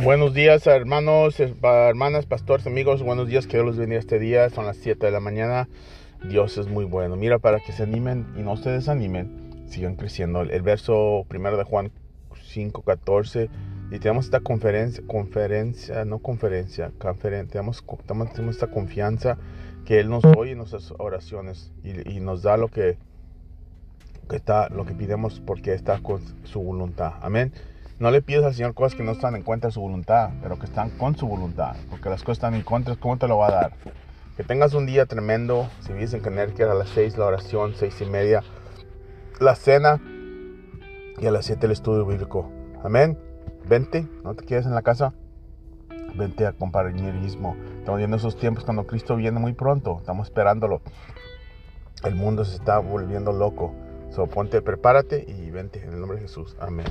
Buenos días, hermanos, hermanas, pastores, amigos. Buenos días, que Dios los bendiga este día. Son las 7 de la mañana. Dios es muy bueno. Mira, para que se animen y no se desanimen, sigan creciendo. El verso primero de Juan 5, 14. Y tenemos esta conferencia, conferencia, no conferencia, conferencia tenemos, tenemos esta confianza que Él nos oye en nuestras oraciones y, nos da lo que, que, está, lo que pidemos porque está con su voluntad. Amén. No le pides al Señor cosas que no están en contra de su voluntad, pero que están con su voluntad. Porque las cosas están en contra, ¿cómo te lo va a dar? Que tengas un día tremendo. Si vives en Connecticut a las 6 la oración, seis y media la cena y a las 7 el estudio bíblico. Amén. Vente, no te quedes en la casa. Vente a compañerismo. Estamos viendo esos tiempos cuando Cristo viene muy pronto. Estamos esperándolo. El mundo se está volviendo loco. So, ponte, prepárate y vente en el nombre de Jesús. Amén.